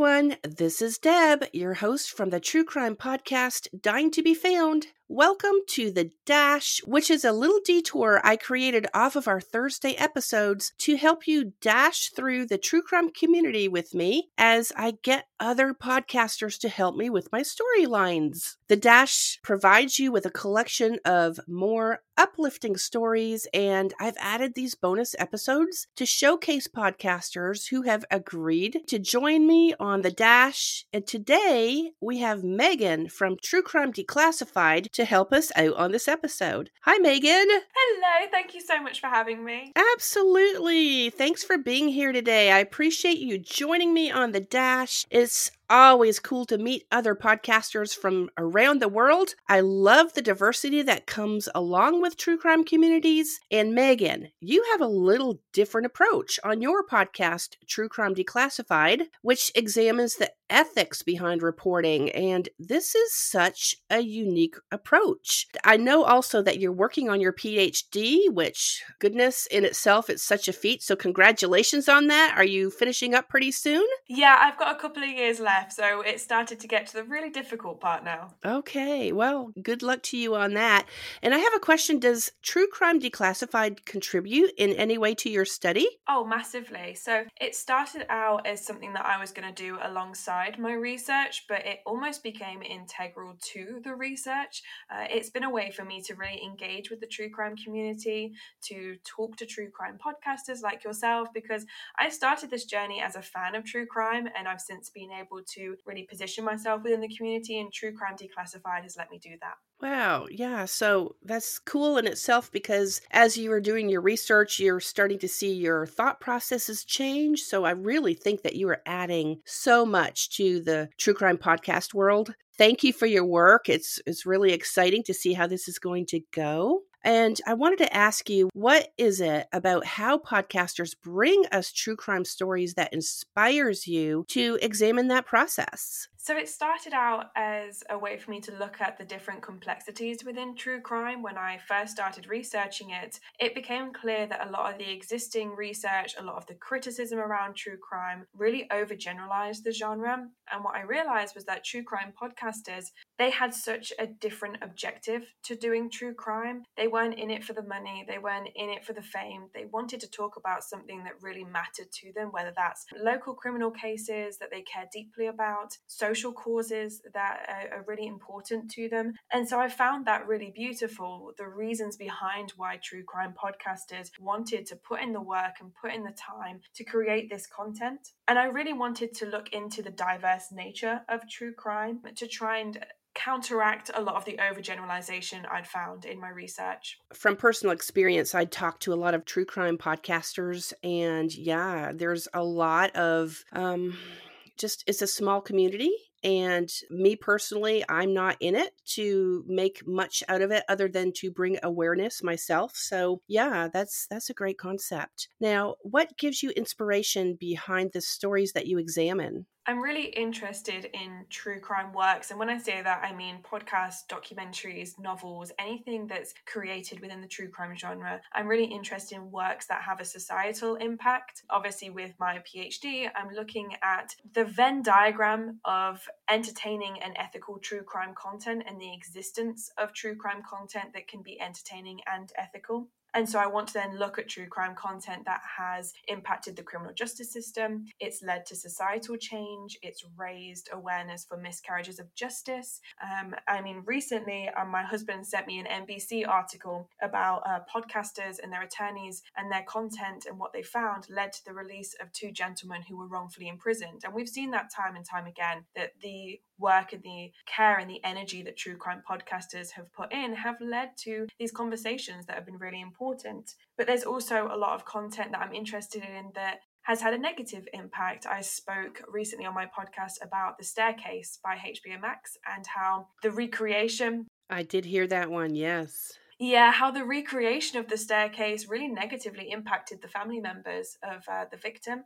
Everyone. This is Deb, your host from the true crime podcast, Dying to Be Found. Welcome to The Dash, which is a little detour I created off of our Thursday episodes to help you dash through the true crime community with me as I get other podcasters to help me with my storylines. The Dash provides you with a collection of more uplifting stories, and I've added these bonus episodes to showcase podcasters who have agreed to join me on The Dash. And today we have Megan from True Crime Declassified to help us out on this episode. Hi, Megan. Hello, thank you so much for having me. Absolutely. Thanks for being here today. I appreciate you joining me on the dash. It's always cool to meet other podcasters from around the world. I love the diversity that comes along with true crime communities. And Megan, you have a little different approach on your podcast, True Crime Declassified, which examines the ethics behind reporting. And this is such a unique approach. I know also that you're working on your PhD, which, goodness in itself, it's such a feat. So, congratulations on that. Are you finishing up pretty soon? Yeah, I've got a couple of years left, so it started to get to the really difficult part now. Okay, well, good luck to you on that. And I have a question Does True Crime Declassified contribute in any way to your study? Oh, massively. So, it started out as something that I was going to do alongside my research, but it almost became integral to the research. Uh, it's been a way for me to really engage with the true crime community, to talk to true crime podcasters like yourself, because I started this journey as a fan of true crime, and I've since been able to really position myself within the community, and True Crime Declassified has let me do that. Wow. Yeah. So that's cool in itself because as you are doing your research, you're starting to see your thought processes change. So I really think that you are adding so much to the true crime podcast world. Thank you for your work. It's it's really exciting to see how this is going to go. And I wanted to ask you, what is it about how podcasters bring us true crime stories that inspires you to examine that process? So it started out as a way for me to look at the different complexities within true crime. When I first started researching it, it became clear that a lot of the existing research, a lot of the criticism around true crime really overgeneralized the genre. And what I realized was that true crime podcasters, they had such a different objective to doing true crime. They weren't in it for the money, they weren't in it for the fame. They wanted to talk about something that really mattered to them, whether that's local criminal cases that they care deeply about, social causes that are, are really important to them. And so I found that really beautiful the reasons behind why true crime podcasters wanted to put in the work and put in the time to create this content. And I really wanted to look into the diverse nature of true crime to try and counteract a lot of the overgeneralization I'd found in my research. From personal experience, I'd talked to a lot of true crime podcasters, and yeah, there's a lot of um, just it's a small community and me personally, I'm not in it to make much out of it other than to bring awareness myself. So, yeah, that's that's a great concept. Now, what gives you inspiration behind the stories that you examine? I'm really interested in true crime works. And when I say that, I mean podcasts, documentaries, novels, anything that's created within the true crime genre. I'm really interested in works that have a societal impact. Obviously, with my PhD, I'm looking at the Venn diagram of entertaining and ethical true crime content and the existence of true crime content that can be entertaining and ethical. And so I want to then look at true crime content that has impacted the criminal justice system, it's led to societal change, it's raised awareness for miscarriages of justice. Um, I mean, recently, um, my husband sent me an NBC article about uh, podcasters and their attorneys and their content, and what they found led to the release of two gentlemen who were wrongfully imprisoned. And we've seen that time and time again that the work and the care and the energy that true crime podcasters have put in have led to these conversations that have been really important important. But there's also a lot of content that I'm interested in that has had a negative impact. I spoke recently on my podcast about The Staircase by HBO Max and how the recreation. I did hear that one, yes. Yeah, how the recreation of the staircase really negatively impacted the family members of uh, the victim.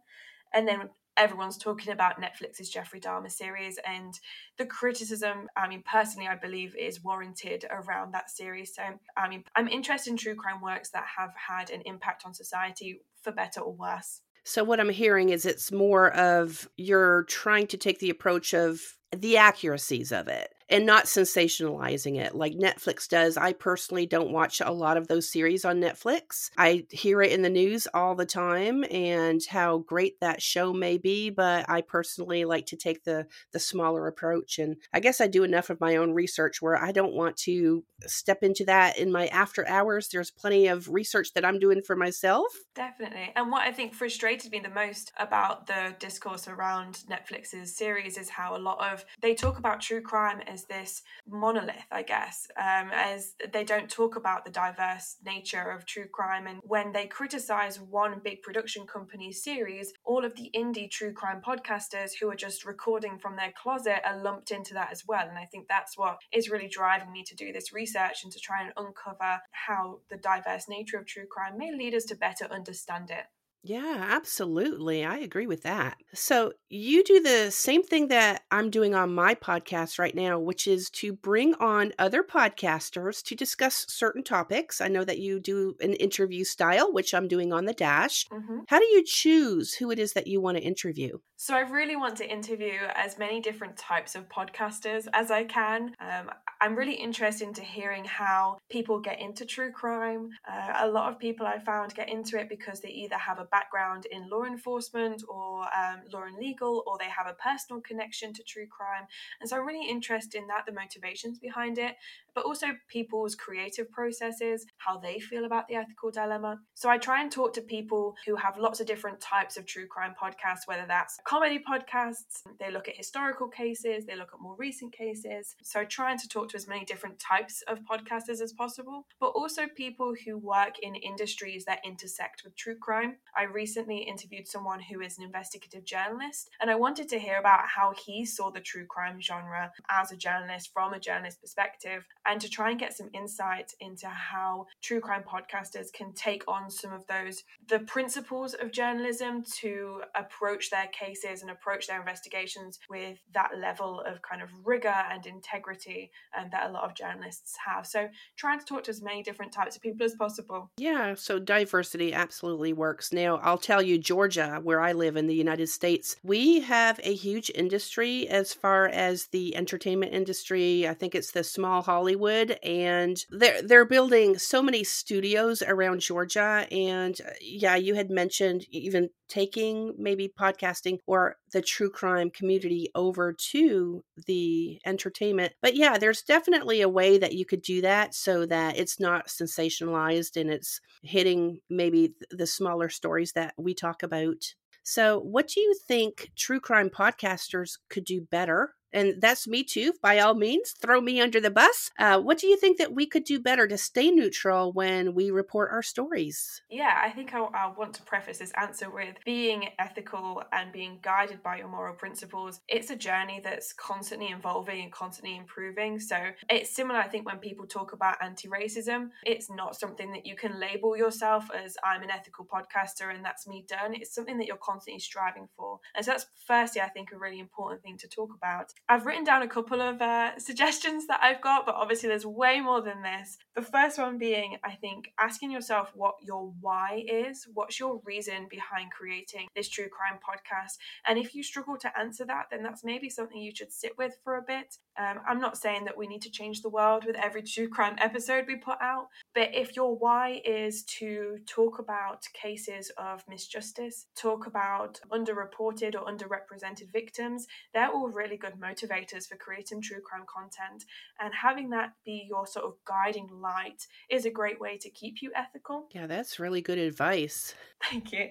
And then everyone's talking about Netflix's Jeffrey Dahmer series and the criticism. I mean, personally, I believe is warranted around that series. So, I mean, I'm interested in true crime works that have had an impact on society for better or worse. So, what I'm hearing is it's more of you're trying to take the approach of the accuracies of it and not sensationalizing it like Netflix does. I personally don't watch a lot of those series on Netflix. I hear it in the news all the time and how great that show may be, but I personally like to take the the smaller approach and I guess I do enough of my own research where I don't want to step into that in my after hours. There's plenty of research that I'm doing for myself. Definitely. And what I think frustrated me the most about the discourse around Netflix's series is how a lot of they talk about true crime as this monolith, I guess, um, as they don't talk about the diverse nature of true crime. And when they criticize one big production company series, all of the indie true crime podcasters who are just recording from their closet are lumped into that as well. And I think that's what is really driving me to do this research and to try and uncover how the diverse nature of true crime may lead us to better understand it. Yeah, absolutely. I agree with that. So, you do the same thing that I'm doing on my podcast right now, which is to bring on other podcasters to discuss certain topics. I know that you do an interview style, which I'm doing on the dash. Mm-hmm. How do you choose who it is that you want to interview? So, I really want to interview as many different types of podcasters as I can. Um, I'm really interested into hearing how people get into true crime. Uh, a lot of people I found get into it because they either have a background in law enforcement or um, law and legal, or they have a personal connection to true crime. And so I'm really interested in that, the motivations behind it, but also people's creative processes, how they feel about the ethical dilemma. So I try and talk to people who have lots of different types of true crime podcasts, whether that's comedy podcasts, they look at historical cases, they look at more recent cases. So trying to talk to as many different types of podcasters as possible, but also people who work in industries that intersect with true crime. I recently interviewed someone who is an investigative journalist, and I wanted to hear about how he saw the true crime genre as a journalist from a journalist perspective and to try and get some insight into how true crime podcasters can take on some of those the principles of journalism to approach their cases and approach their investigations with that level of kind of rigor and integrity and that a lot of journalists have. So trying to talk to as many different types of people as possible. Yeah so diversity absolutely works. Now i'll tell you georgia where i live in the united states we have a huge industry as far as the entertainment industry. I think it's the small hollywood Hollywood, and they're they're building so many studios around Georgia. And uh, yeah, you had mentioned even taking maybe podcasting or the true crime community over to the entertainment. But yeah, there's definitely a way that you could do that so that it's not sensationalized and it's hitting maybe the smaller stories that we talk about. So, what do you think true crime podcasters could do better and that's me too. By all means, throw me under the bus. Uh, what do you think that we could do better to stay neutral when we report our stories? Yeah, I think I, I want to preface this answer with being ethical and being guided by your moral principles. It's a journey that's constantly evolving and constantly improving. So it's similar, I think, when people talk about anti racism, it's not something that you can label yourself as I'm an ethical podcaster and that's me done. It's something that you're constantly striving for. And so that's, firstly, I think, a really important thing to talk about. I've written down a couple of uh, suggestions that I've got, but obviously there's way more than this. The first one being, I think, asking yourself what your why is. What's your reason behind creating this true crime podcast? And if you struggle to answer that, then that's maybe something you should sit with for a bit. Um, I'm not saying that we need to change the world with every true crime episode we put out, but if your why is to talk about cases of misjustice, talk about underreported or underrepresented victims, they're all really good motivators motivators for creating true crime content. And having that be your sort of guiding light is a great way to keep you ethical. Yeah, that's really good advice. Thank you.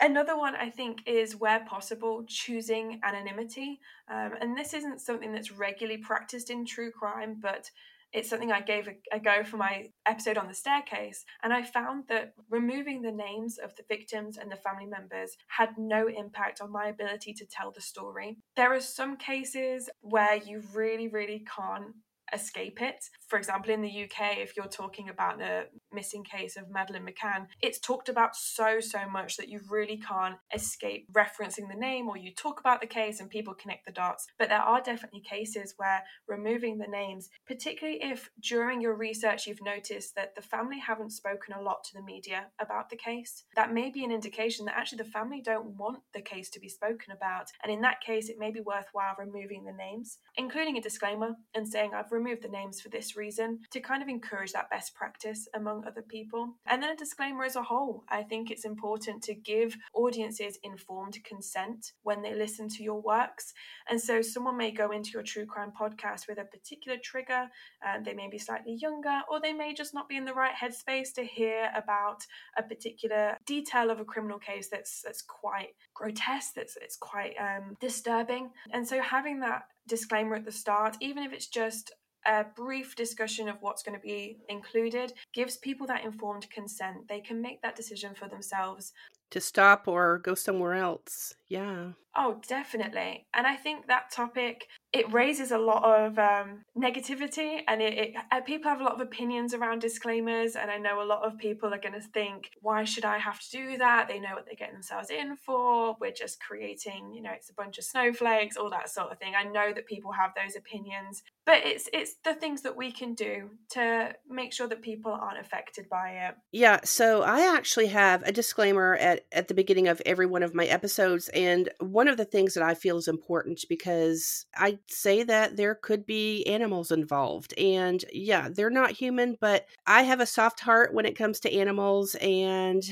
Another one I think is where possible, choosing anonymity. Um, and this isn't something that's regularly practiced in true crime, but it's something I gave a, a go for my episode on the staircase. And I found that removing the names of the victims and the family members had no impact on my ability to tell the story. There are some cases where you really, really can't escape it. For example, in the UK, if you're talking about the missing case of Madeleine McCann, it's talked about so, so much that you really can't escape referencing the name or you talk about the case and people connect the dots. But there are definitely cases where removing the names, particularly if during your research you've noticed that the family haven't spoken a lot to the media about the case, that may be an indication that actually the family don't want the case to be spoken about. And in that case, it may be worthwhile removing the names, including a disclaimer and saying, I've removed the names for this reason to kind of encourage that best practice among other people. And then a disclaimer as a whole. I think it's important to give audiences informed consent when they listen to your works. And so someone may go into your true crime podcast with a particular trigger, uh, they may be slightly younger, or they may just not be in the right headspace to hear about a particular detail of a criminal case that's that's quite grotesque, that's it's quite um, disturbing. And so having that disclaimer at the start, even if it's just a brief discussion of what's going to be included gives people that informed consent. They can make that decision for themselves. To stop or go somewhere else. Yeah. Oh, definitely. And I think that topic it raises a lot of um, negativity, and it, it uh, people have a lot of opinions around disclaimers. And I know a lot of people are going to think, why should I have to do that? They know what they're getting themselves in for. We're just creating, you know, it's a bunch of snowflakes, all that sort of thing. I know that people have those opinions, but it's it's the things that we can do to make sure that people aren't affected by it. Yeah. So I actually have a disclaimer at at the beginning of every one of my episodes, and one of the things that I feel is important because I say that there could be animals involved. And yeah, they're not human, but I have a soft heart when it comes to animals and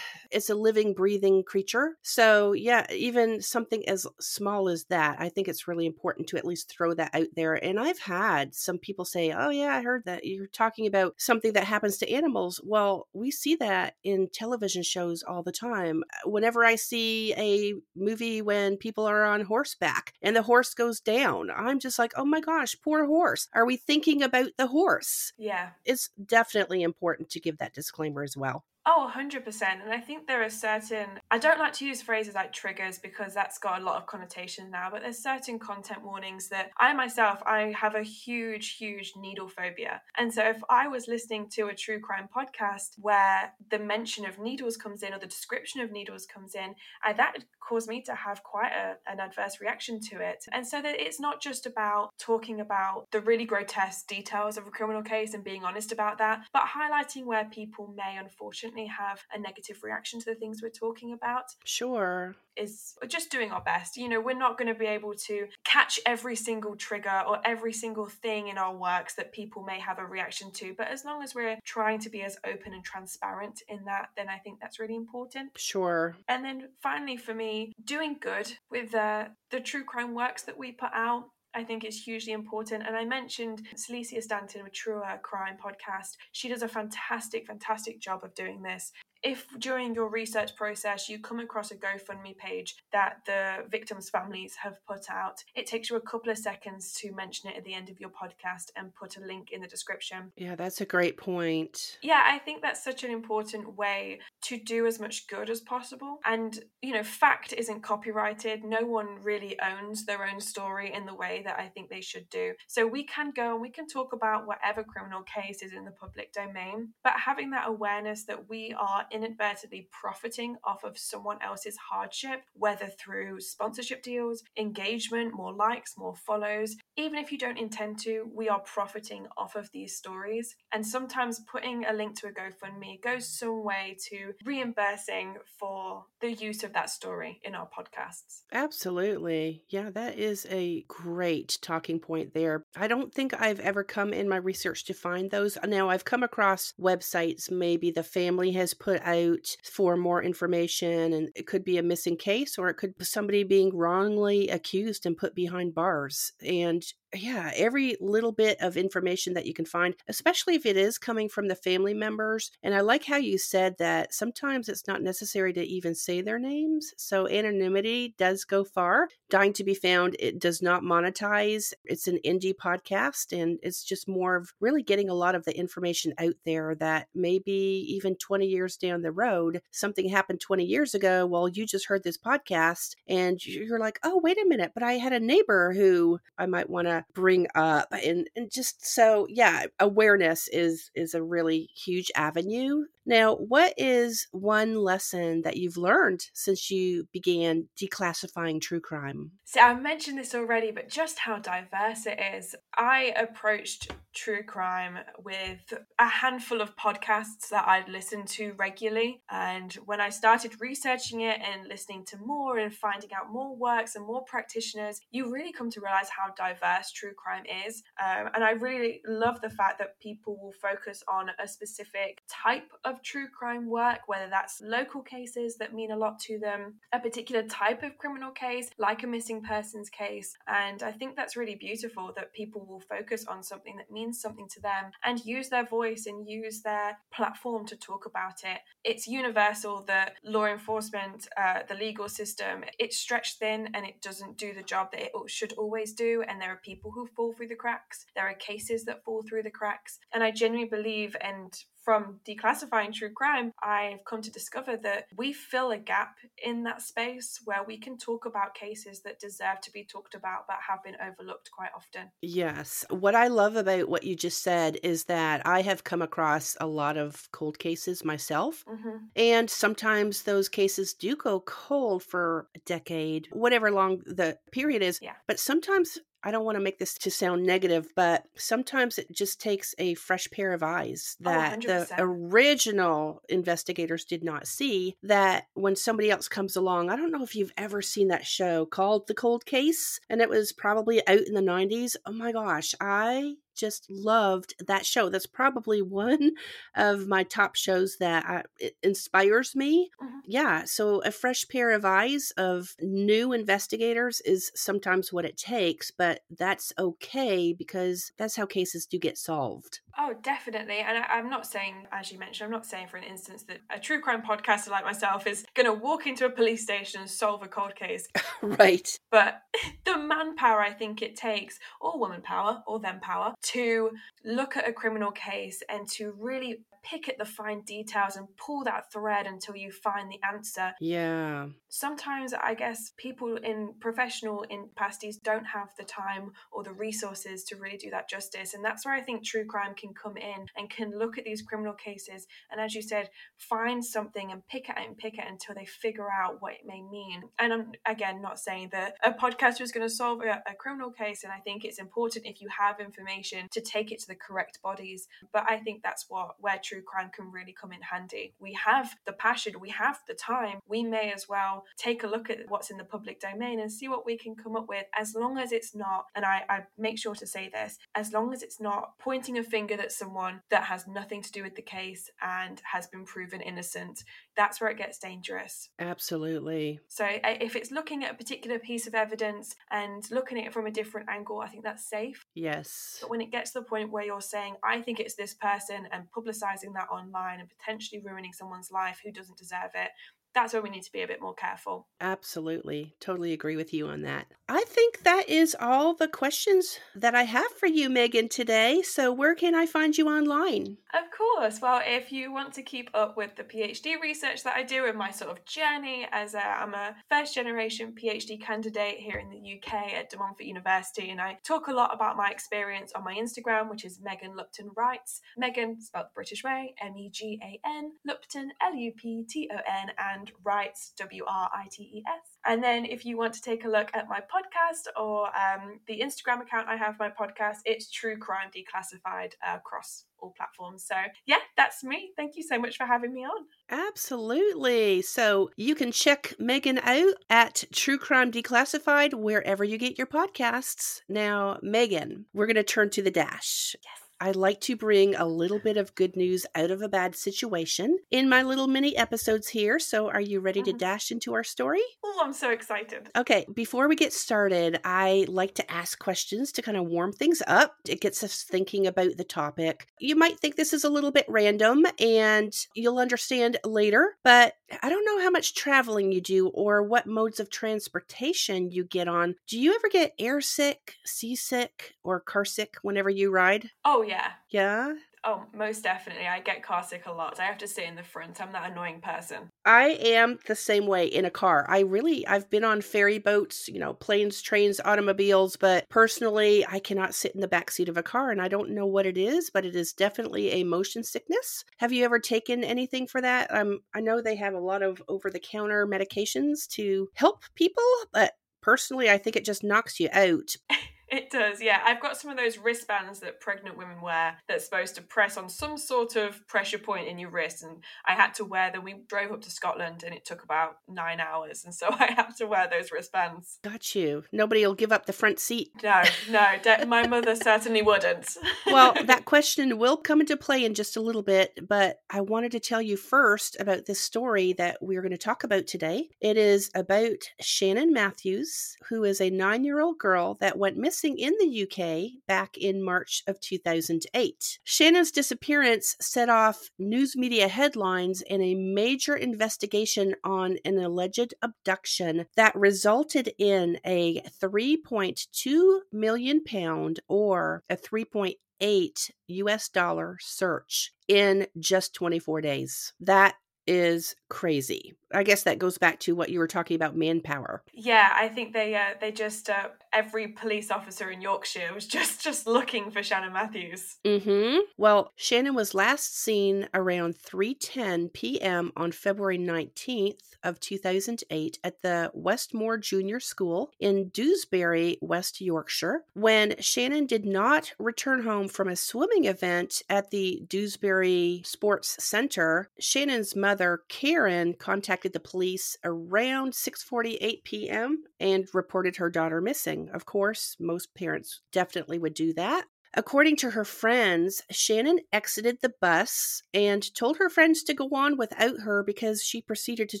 it's a living, breathing creature. So, yeah, even something as small as that, I think it's really important to at least throw that out there. And I've had some people say, Oh, yeah, I heard that you're talking about something that happens to animals. Well, we see that in television shows all the time. Uh, whenever I see a movie when people are on horseback and the horse goes down, I'm just like, Oh my gosh, poor horse. Are we thinking about the horse? Yeah. It's definitely important to give that disclaimer as well. Oh, 100%. And I think there are certain, I don't like to use phrases like triggers because that's got a lot of connotation now, but there's certain content warnings that I myself, I have a huge, huge needle phobia. And so if I was listening to a true crime podcast where the mention of needles comes in or the description of needles comes in, I, that caused me to have quite a, an adverse reaction to it. And so that it's not just about talking about the really grotesque details of a criminal case and being honest about that, but highlighting where people may unfortunately have a negative reaction to the things we're talking about. Sure. Is just doing our best. You know, we're not going to be able to catch every single trigger or every single thing in our works that people may have a reaction to. But as long as we're trying to be as open and transparent in that, then I think that's really important. Sure. And then finally, for me, doing good with uh, the true crime works that we put out I think is hugely important. And I mentioned Celicia Stanton with Truer Crime podcast. She does a fantastic, fantastic job of doing this if during your research process you come across a GoFundMe page that the victims' families have put out, it takes you a couple of seconds to mention it at the end of your podcast and put a link in the description. Yeah, that's a great point. Yeah, I think that's such an important way to do as much good as possible. And, you know, fact isn't copyrighted. No one really owns their own story in the way that I think they should do. So we can go and we can talk about whatever criminal case is in the public domain, but having that awareness that we are inadvertently profiting off of someone else's hardship, whether through sponsorship deals, engagement, more likes, more follows. Even if you don't intend to, we are profiting off of these stories. And sometimes putting a link to a GoFundMe goes some way to reimbursing for the use of that story in our podcasts. Absolutely. Yeah, that is a great talking point there. I don't think I've ever come in my research to find those. Now, I've come across websites, maybe the family has put out for more information, and it could be a missing case or it could be somebody being wrongly accused and put behind bars. And yeah, every little bit of information that you can find, especially if it is coming from the family members. And I like how you said that sometimes it's not necessary to even say their names. So anonymity does go far. Dying to be found, it does not monetize. It's an indie podcast and it's just more of really getting a lot of the information out there that maybe even 20 years down the road, something happened 20 years ago. Well, you just heard this podcast and you're like, oh, wait a minute, but I had a neighbor who I might want to bring up and and just so yeah awareness is is a really huge avenue now, what is one lesson that you've learned since you began declassifying true crime? See, I mentioned this already, but just how diverse it is. I approached true crime with a handful of podcasts that I'd listened to regularly. And when I started researching it and listening to more and finding out more works and more practitioners, you really come to realize how diverse true crime is. Um, and I really love the fact that people will focus on a specific type of of true crime work, whether that's local cases that mean a lot to them, a particular type of criminal case, like a missing persons case. And I think that's really beautiful that people will focus on something that means something to them and use their voice and use their platform to talk about it. It's universal that law enforcement, uh, the legal system, it's stretched thin and it doesn't do the job that it should always do. And there are people who fall through the cracks. There are cases that fall through the cracks. And I genuinely believe, and from declassifying true crime, I've come to discover that we fill a gap in that space where we can talk about cases that deserve to be talked about but have been overlooked quite often. Yes. What I love about what you just said is that I have come across a lot of cold cases myself. Mm-hmm. And sometimes those cases do go cold for a decade, whatever long the period is. Yeah. But sometimes I don't want to make this to sound negative, but sometimes it just takes a fresh pair of eyes oh, that oh, the original investigators did not see. That when somebody else comes along, I don't know if you've ever seen that show called The Cold Case, and it was probably out in the 90s. Oh my gosh, I just loved that show. That's probably one of my top shows that I, it inspires me. Mm-hmm. Yeah, so a fresh pair of eyes of new investigators is sometimes what it takes, but that's okay because that's how cases do get solved. Oh, definitely. And I, am not saying, as you mentioned, I'm not saying for an instance that a true crime podcaster like myself is going to walk into a police station and solve a cold case. right. But the manpower I think it takes, or woman power, or them power, to look at a criminal case and to really pick at the fine details and pull that thread until you find the answer. Yeah. Sometimes I guess people in professional incapacities don't have the time or the resources to really do that justice. And that's where I think true crime can come in and can look at these criminal cases and, as you said, find something and pick it and pick it until they figure out what it may mean. And I'm again not saying that a podcaster is going to solve a, a criminal case. And I think it's important if you have information to take it to the correct bodies. But I think that's what where true true crime can really come in handy. We have the passion, we have the time. We may as well take a look at what's in the public domain and see what we can come up with, as long as it's not, and I, I make sure to say this, as long as it's not pointing a finger at someone that has nothing to do with the case and has been proven innocent. That's where it gets dangerous. Absolutely. So uh, if it's looking at a particular piece of evidence and looking at it from a different angle, I think that's safe. Yes. But when it gets to the point where you're saying, I think it's this person and publicizing that online and potentially ruining someone's life who doesn't deserve it that's where we need to be a bit more careful. Absolutely. Totally agree with you on that. I think that is all the questions that I have for you, Megan, today. So, where can I find you online? Of course. Well, if you want to keep up with the PhD research that I do and my sort of journey as a, I'm a first generation PhD candidate here in the UK at De Montfort University, and I talk a lot about my experience on my Instagram, which is Megan Lupton Writes. Megan, spelled the British way, M E G A N, Lupton, L U P T O N, and and Writes, W R I T E S. And then if you want to take a look at my podcast or um, the Instagram account I have my podcast, it's True Crime Declassified uh, across all platforms. So yeah, that's me. Thank you so much for having me on. Absolutely. So you can check Megan out at True Crime Declassified wherever you get your podcasts. Now, Megan, we're going to turn to the dash. Yes. I like to bring a little bit of good news out of a bad situation in my little mini episodes here. So, are you ready to Mhm. dash into our story? Oh, I'm so excited. Okay, before we get started, I like to ask questions to kind of warm things up. It gets us thinking about the topic. You might think this is a little bit random and you'll understand later, but I don't know how much traveling you do or what modes of transportation you get on. Do you ever get airsick, seasick, or carsick whenever you ride? Oh, yeah. Yeah. Oh, most definitely. I get car sick a lot. I have to sit in the front. I'm that annoying person. I am the same way in a car. I really, I've been on ferry boats, you know, planes, trains, automobiles, but personally, I cannot sit in the back seat of a car and I don't know what it is, but it is definitely a motion sickness. Have you ever taken anything for that? Um, I know they have a lot of over the counter medications to help people, but personally, I think it just knocks you out. It does, yeah. I've got some of those wristbands that pregnant women wear that's supposed to press on some sort of pressure point in your wrist. And I had to wear them. We drove up to Scotland and it took about nine hours. And so I had to wear those wristbands. Got you. Nobody will give up the front seat. No, no, de- my mother certainly wouldn't. well, that question will come into play in just a little bit, but I wanted to tell you first about this story that we're going to talk about today. It is about Shannon Matthews, who is a nine year old girl that went missing in the UK back in March of 2008. Shannon's disappearance set off news media headlines and a major investigation on an alleged abduction that resulted in a 3.2 million pound or a 3.8 US dollar search in just 24 days. That is crazy. I guess that goes back to what you were talking about manpower. Yeah, I think they uh, they just uh, every police officer in Yorkshire was just just looking for Shannon Matthews. Mhm. Well, Shannon was last seen around 3:10 p.m. on February 19th of 2008 at the Westmoor Junior School in Dewsbury, West Yorkshire, when Shannon did not return home from a swimming event at the Dewsbury Sports Center. Shannon's mother, Karen, contacted the police around 6:48 p.m. and reported her daughter missing. Of course, most parents definitely would do that. According to her friends, Shannon exited the bus and told her friends to go on without her because she proceeded to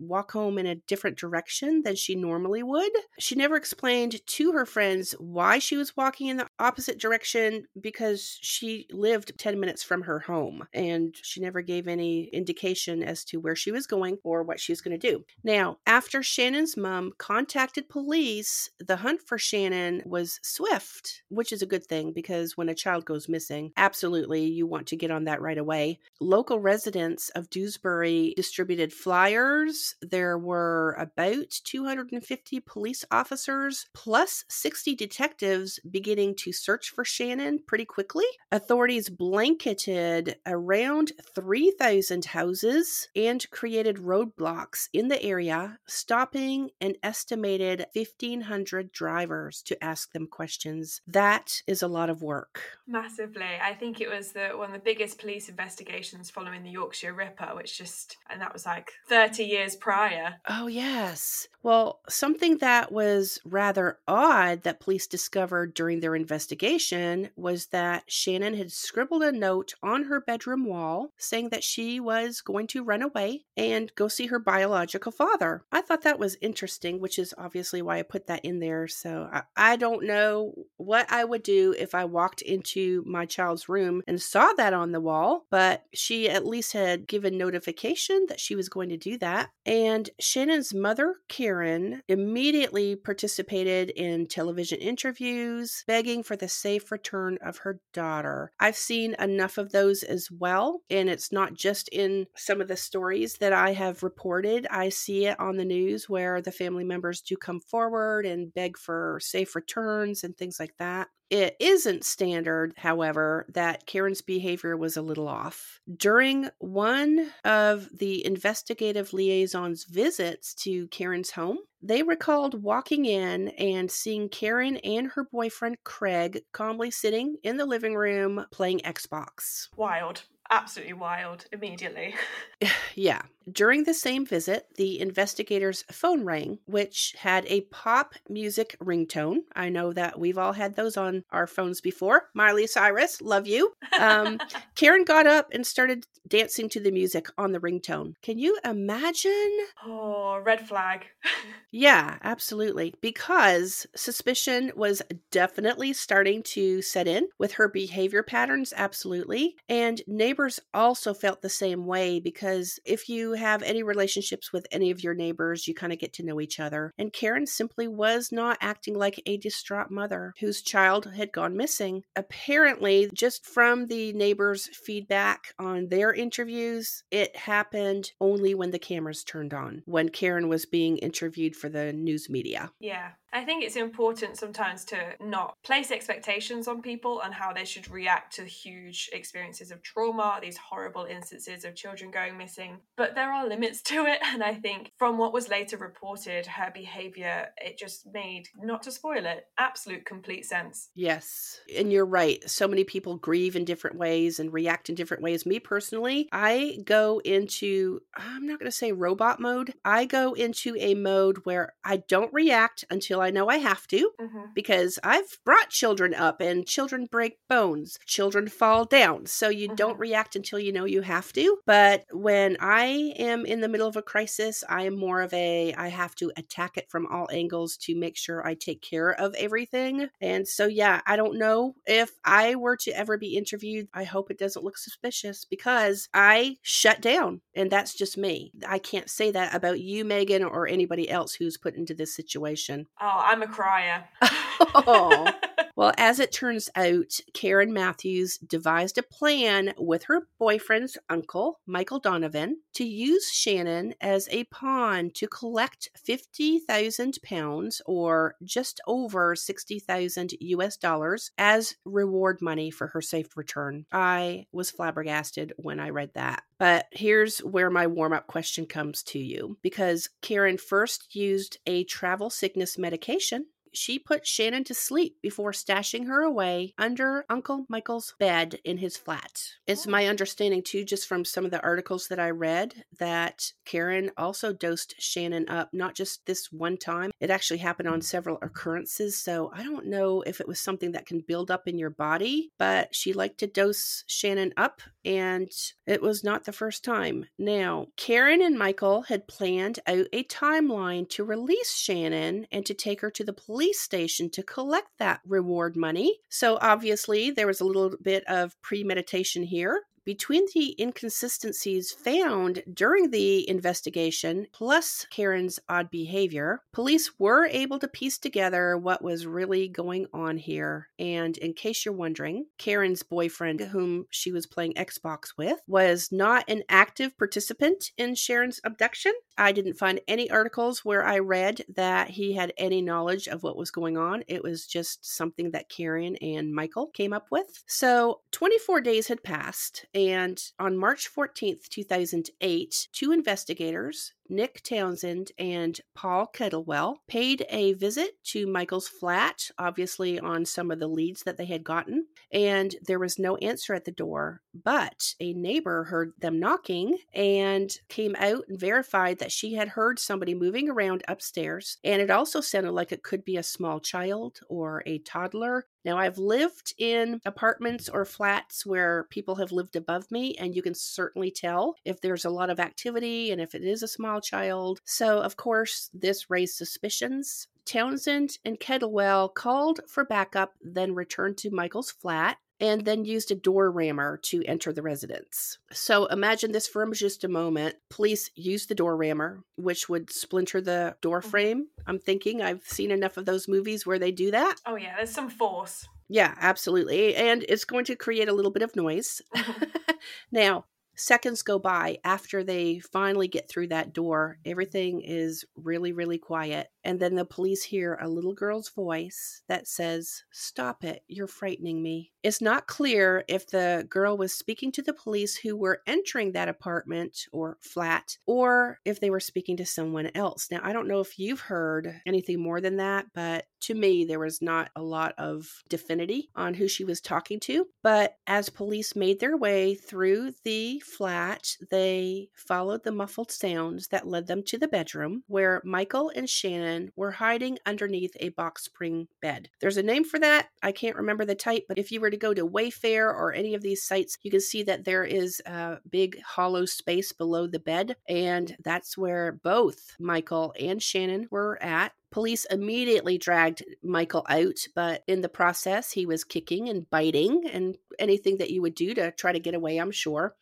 walk home in a different direction than she normally would. She never explained to her friends why she was walking in the opposite direction because she lived 10 minutes from her home and she never gave any indication as to where she was going or what she was going to do. Now, after Shannon's mom contacted police, the hunt for Shannon was swift, which is a good thing because when a child goes missing, absolutely you want to get on that right away. Local residents of Dewsbury distributed flyers. There were about 250 police officers plus 60 detectives beginning to search for Shannon pretty quickly. Authorities blanketed around 3,000 houses and created roadblocks in the area, stopping an estimated 1,500 drivers to ask them questions. That is a lot of work. Massively. I think it was the one of the biggest police investigations following the Yorkshire Ripper, which just and that was like 30 years prior. Oh, yes. Well, something that was rather odd that police discovered during their investigation was that Shannon had scribbled a note on her bedroom wall saying that she was going to run away and go see her biological father. I thought that was interesting, which is obviously why I put that in there. So I, I don't know what I would do if I walked into my child's room and saw that on the wall, but she at least had given notification that she was going to do that. And Shannon's mother, Karen, immediately participated in television interviews, begging for the safe return of her daughter. I've seen enough of those as well, and it's not just in some of the stories that I have reported. I see it on the news where the family members do come forward and beg for safe returns and things like that. It isn't standard, however, that Karen's behavior was a little off. During one of the investigative liaison's visits to Karen's home, they recalled walking in and seeing Karen and her boyfriend Craig calmly sitting in the living room playing Xbox. Wild. Absolutely wild immediately. yeah. During the same visit, the investigator's phone rang, which had a pop music ringtone. I know that we've all had those on our phones before. Miley Cyrus, love you. Um, Karen got up and started dancing to the music on the ringtone. Can you imagine? Oh, red flag. yeah, absolutely. Because suspicion was definitely starting to set in with her behavior patterns, absolutely. And neighbors also felt the same way because if you have any relationships with any of your neighbors, you kind of get to know each other. And Karen simply was not acting like a distraught mother whose child had gone missing. Apparently, just from the neighbors' feedback on their interviews, it happened only when the cameras turned on, when Karen was being interviewed for the news media. Yeah. I think it's important sometimes to not place expectations on people and how they should react to huge experiences of trauma, these horrible instances of children going missing. But there are limits to it. And I think from what was later reported, her behavior, it just made, not to spoil it, absolute complete sense. Yes. And you're right. So many people grieve in different ways and react in different ways. Me personally, I go into, I'm not going to say robot mode, I go into a mode where I don't react until I know I have to mm-hmm. because I've brought children up and children break bones, children fall down. So you mm-hmm. don't react until you know you have to. But when I am in the middle of a crisis, I am more of a, I have to attack it from all angles to make sure I take care of everything. And so, yeah, I don't know if I were to ever be interviewed. I hope it doesn't look suspicious because I shut down and that's just me. I can't say that about you, Megan, or anybody else who's put into this situation. Oh, Oh, I'm a crier. oh. Well, as it turns out, Karen Matthews devised a plan with her boyfriend's uncle, Michael Donovan, to use Shannon as a pawn to collect 50,000 pounds or just over 60,000 US dollars as reward money for her safe return. I was flabbergasted when I read that. But here's where my warm up question comes to you because Karen first used a travel sickness medication she put Shannon to sleep before stashing her away under Uncle Michael's bed in his flat. It's oh. my understanding, too, just from some of the articles that I read, that Karen also dosed Shannon up, not just this one time. It actually happened on several occurrences. So I don't know if it was something that can build up in your body, but she liked to dose Shannon up, and it was not the first time. Now, Karen and Michael had planned out a timeline to release Shannon and to take her to the police police station to collect that reward money. So obviously, there was a little bit of premeditation here between the inconsistencies found during the investigation, plus Karen's odd behavior, police were able to piece together what was really going on here. And in case you're wondering, Karen's boyfriend, whom she was playing Xbox with, was not an active participant in Sharon's abduction. I didn't find any articles where I read that he had any knowledge of what was going on. It was just something that Karen and Michael came up with. So 24 days had passed and on March 14th, 2008, two investigators, Nick Townsend and Paul Kettlewell paid a visit to Michael's flat, obviously on some of the leads that they had gotten, and there was no answer at the door. But a neighbor heard them knocking and came out and verified that she had heard somebody moving around upstairs, and it also sounded like it could be a small child or a toddler. Now, I've lived in apartments or flats where people have lived above me, and you can certainly tell if there's a lot of activity and if it is a small child. So, of course, this raised suspicions. Townsend and Kettlewell called for backup, then returned to Michael's flat and then used a door rammer to enter the residence. So imagine this for just a moment. Police used the door rammer, which would splinter the door mm-hmm. frame. I'm thinking I've seen enough of those movies where they do that. Oh, yeah, there's some force. Yeah, absolutely. And it's going to create a little bit of noise. now, seconds go by after they finally get through that door. Everything is really, really quiet. And then the police hear a little girl's voice that says, Stop it, you're frightening me. It's not clear if the girl was speaking to the police who were entering that apartment or flat, or if they were speaking to someone else. Now, I don't know if you've heard anything more than that, but to me, there was not a lot of definity on who she was talking to. But as police made their way through the flat, they followed the muffled sounds that led them to the bedroom where Michael and Shannon were hiding underneath a box spring bed. There's a name for that. I can't remember the type, but if you were to go to Wayfair or any of these sites, you can see that there is a big hollow space below the bed. And that's where both Michael and Shannon were at. Police immediately dragged Michael out, but in the process, he was kicking and biting and anything that you would do to try to get away, I'm sure.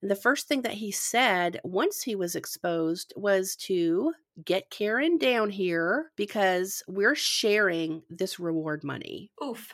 And the first thing that he said once he was exposed was to get Karen down here because we're sharing this reward money. Oof.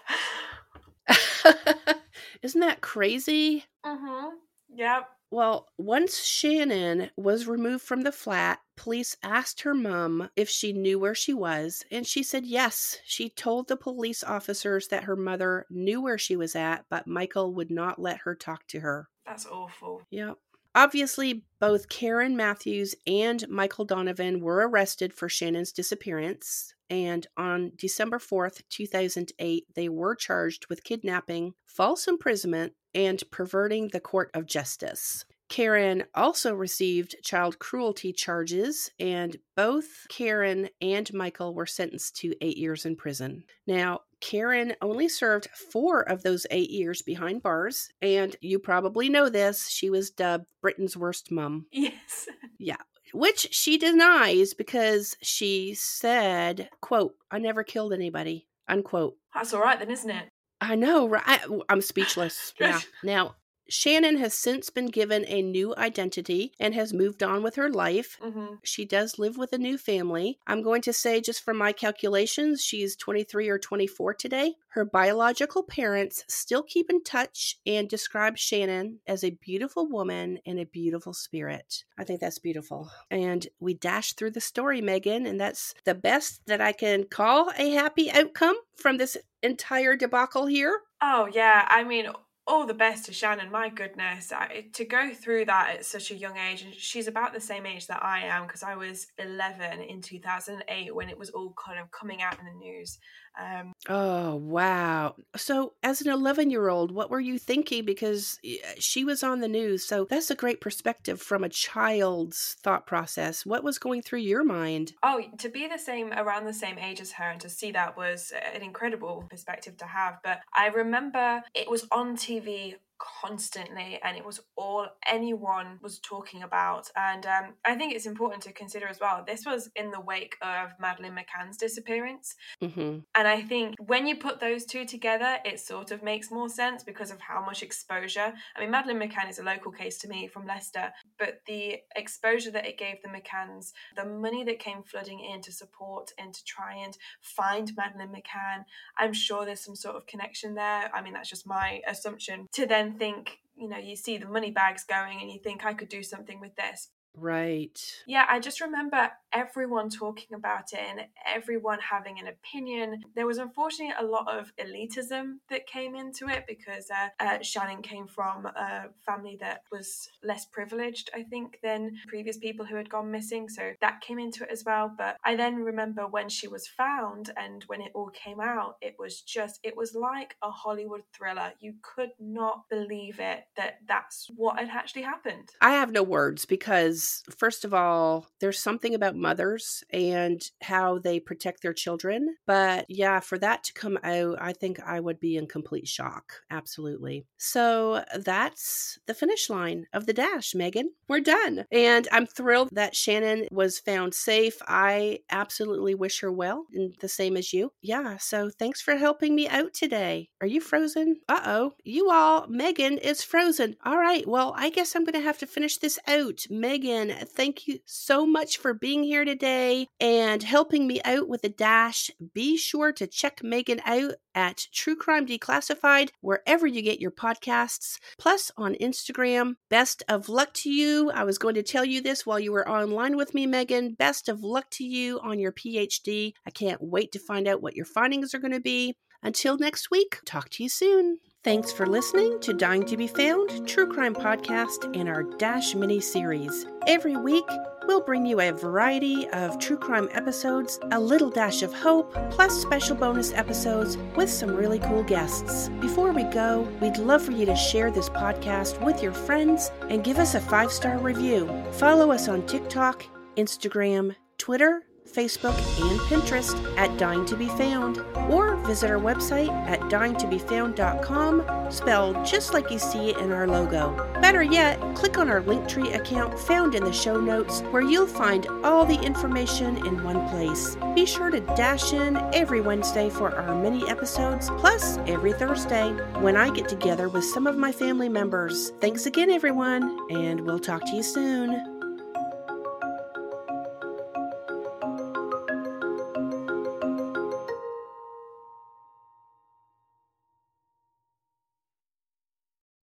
Isn't that crazy? mm-hmm. Yep. Well, once Shannon was removed from the flat, police asked her mom if she knew where she was, and she said yes. She told the police officers that her mother knew where she was at, but Michael would not let her talk to her. That's awful. Yep. Obviously, both Karen Matthews and Michael Donovan were arrested for Shannon's disappearance. And on December 4th, 2008, they were charged with kidnapping, false imprisonment, and perverting the court of justice. Karen also received child cruelty charges, and both Karen and Michael were sentenced to eight years in prison. Now, Karen only served four of those eight years behind bars, and you probably know this. She was dubbed Britain's worst mum. Yes. Yeah. Which she denies because she said, quote, I never killed anybody, unquote. That's all right then, isn't it? I know, right? I, I'm speechless. yeah. Now, Shannon has since been given a new identity and has moved on with her life. Mm-hmm. She does live with a new family. I'm going to say, just from my calculations, she's 23 or 24 today. Her biological parents still keep in touch and describe Shannon as a beautiful woman and a beautiful spirit. I think that's beautiful. And we dash through the story, Megan, and that's the best that I can call a happy outcome from this entire debacle here. Oh, yeah. I mean, all the best to Shannon. My goodness, I, to go through that at such a young age, and she's about the same age that I am because I was 11 in 2008 when it was all kind of coming out in the news. Um, oh wow! So, as an 11 year old, what were you thinking? Because she was on the news, so that's a great perspective from a child's thought process. What was going through your mind? Oh, to be the same around the same age as her and to see that was an incredible perspective to have. But I remember it was on TV constantly and it was all anyone was talking about. And um, i think it's important to consider as well this was in the wake of madeleine mccann's disappearance. Mm-hmm. and i think when you put those two together it sort of makes more sense because of how much exposure. I mean madeleine mccann is a local case to me from leicester but the exposure that it gave the mccanns the money that came flooding in to support and to try and find madeleine mccann i'm sure there's some sort of connection there. I mean that's just my assumption. To then think you know you see the money bags going and you think i could do something with this Right. Yeah, I just remember everyone talking about it and everyone having an opinion. There was unfortunately a lot of elitism that came into it because uh, uh, Shannon came from a family that was less privileged, I think, than previous people who had gone missing. So that came into it as well. But I then remember when she was found and when it all came out, it was just, it was like a Hollywood thriller. You could not believe it that that's what had actually happened. I have no words because first of all, there's something about mothers and how they protect their children. But yeah, for that to come out, I think I would be in complete shock. Absolutely. So that's the finish line of the dash, Megan. We're done. And I'm thrilled that Shannon was found safe. I absolutely wish her well, and the same as you. Yeah, so thanks for helping me out today. Are you frozen? Uh oh. You all, Megan is frozen. All right, well, I guess I'm going to have to finish this out. Megan Megan. Thank you so much for being here today and helping me out with the dash. Be sure to check Megan out at True Crime Declassified, wherever you get your podcasts, plus on Instagram. Best of luck to you. I was going to tell you this while you were online with me, Megan. Best of luck to you on your PhD. I can't wait to find out what your findings are going to be. Until next week, talk to you soon. Thanks for listening to Dying to Be Found, True Crime Podcast, and our Dash mini series. Every week, we'll bring you a variety of true crime episodes, a little dash of hope, plus special bonus episodes with some really cool guests. Before we go, we'd love for you to share this podcast with your friends and give us a five star review. Follow us on TikTok, Instagram, Twitter, Facebook, and Pinterest at Dying to Be Found, or visit our website at dyingtobefound.com, spelled just like you see it in our logo. Better yet, click on our Linktree account found in the show notes where you'll find all the information in one place. Be sure to dash in every Wednesday for our mini episodes, plus every Thursday when I get together with some of my family members. Thanks again, everyone, and we'll talk to you soon.